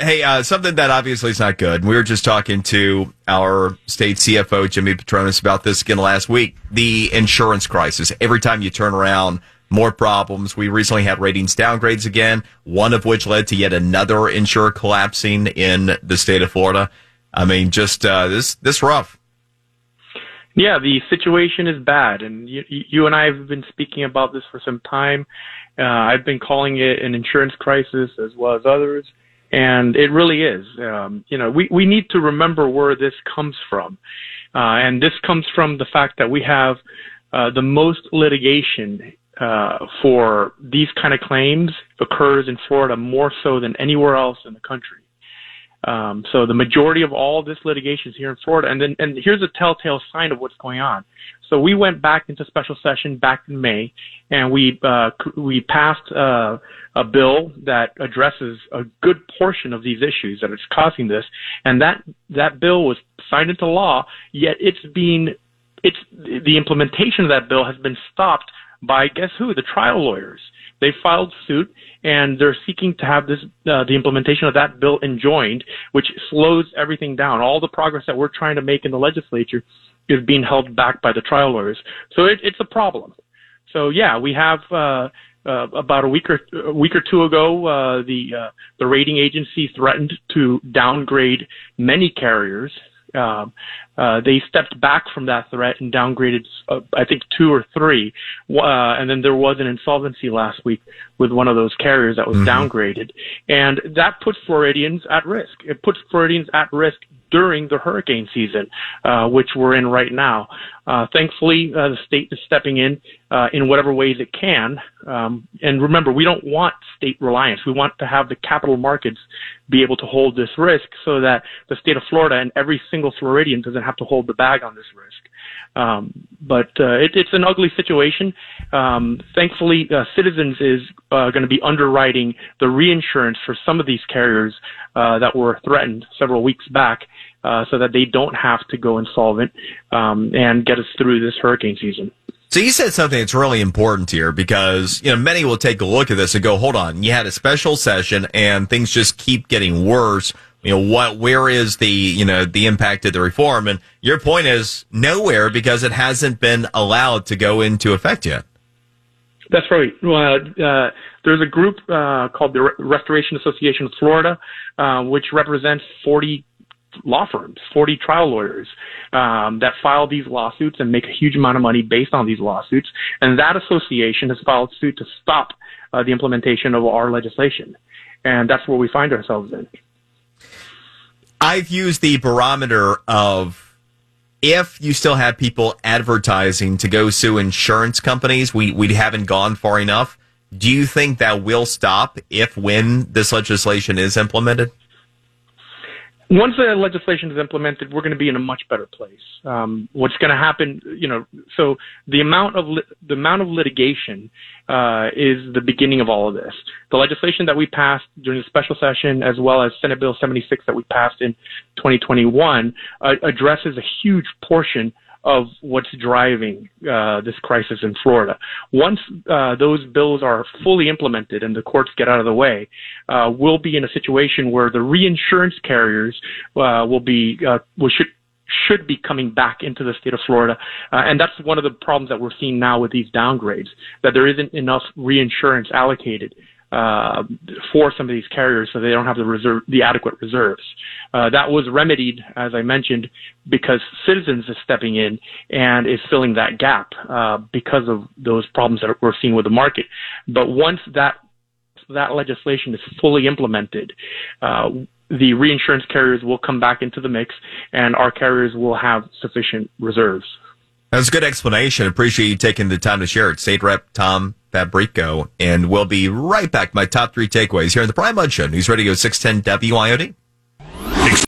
Hey, uh, something that obviously is not good. We were just talking to our state CFO, Jimmy Patronis, about this again last week. The insurance crisis. Every time you turn around, more problems. We recently had ratings downgrades again, one of which led to yet another insurer collapsing in the state of Florida. I mean, just uh, this this rough. Yeah, the situation is bad, and you, you and I have been speaking about this for some time. Uh, I've been calling it an insurance crisis as well as others, and it really is. Um, you know, we we need to remember where this comes from, uh, and this comes from the fact that we have uh, the most litigation uh, for these kind of claims occurs in Florida more so than anywhere else in the country. Um, so the majority of all this litigation is here in Florida, and then and here's a telltale sign of what's going on. So we went back into special session back in May, and we uh, we passed uh, a bill that addresses a good portion of these issues that is causing this, and that that bill was signed into law. Yet it's being it's the implementation of that bill has been stopped by guess who? The trial lawyers. They filed suit and they're seeking to have this uh, the implementation of that bill enjoined, which slows everything down. All the progress that we're trying to make in the legislature is being held back by the trial lawyers. So it, it's a problem. So yeah, we have uh, uh, about a week or a week or two ago, uh, the uh, the rating agency threatened to downgrade many carriers um, uh, they stepped back from that threat and downgraded, uh, I think, two or three. Uh, and then there was an insolvency last week with one of those carriers that was mm-hmm. downgraded. And that puts Floridians at risk. It puts Floridians at risk during the hurricane season, uh, which we're in right now. Uh, thankfully, uh, the state is stepping in uh, in whatever ways it can. Um, and remember, we don't want state reliance. We want to have the capital markets be able to hold this risk so that the state of Florida and every single Floridian doesn't have to hold the bag on this risk. Um, but uh, it, it's an ugly situation. Um, thankfully, uh, Citizens is uh, going to be underwriting the reinsurance for some of these carriers uh, that were threatened several weeks back, uh, so that they don't have to go insolvent um, and get us through this hurricane season. So you said something that's really important here because, you know, many will take a look at this and go, hold on, you had a special session and things just keep getting worse. You know what where is the you know the impact of the reform? And your point is nowhere because it hasn't been allowed to go into effect yet. That's right. Well, uh, there's a group uh, called the restoration association of florida uh, which represents 40 law firms 40 trial lawyers um, that file these lawsuits and make a huge amount of money based on these lawsuits and that association has filed suit to stop uh, the implementation of our legislation and that's where we find ourselves in I've used the barometer of if you still have people advertising to go sue insurance companies, we, we haven't gone far enough. Do you think that will stop if when this legislation is implemented? Once the legislation is implemented, we're going to be in a much better place. Um, what's going to happen, you know, so the amount of li- the amount of litigation uh, is the beginning of all of this. The legislation that we passed during the special session, as well as Senate Bill 76 that we passed in 2021, uh, addresses a huge portion of what's driving uh, this crisis in Florida. Once uh, those bills are fully implemented and the courts get out of the way, uh, we'll be in a situation where the reinsurance carriers uh, will be uh, will should should be coming back into the state of Florida. Uh, and that's one of the problems that we're seeing now with these downgrades, that there isn't enough reinsurance allocated uh, for some of these carriers so they don't have the reserve, the adequate reserves. Uh, that was remedied, as I mentioned, because Citizens is stepping in and is filling that gap uh, because of those problems that we're seeing with the market. But once that that legislation is fully implemented, uh, the reinsurance carriers will come back into the mix, and our carriers will have sufficient reserves. That's a good explanation. Appreciate you taking the time to share it. State Rep Tom Fabricio. And we'll be right back. My top three takeaways here in the Brian Mudd Show. News Radio 610 WIOD.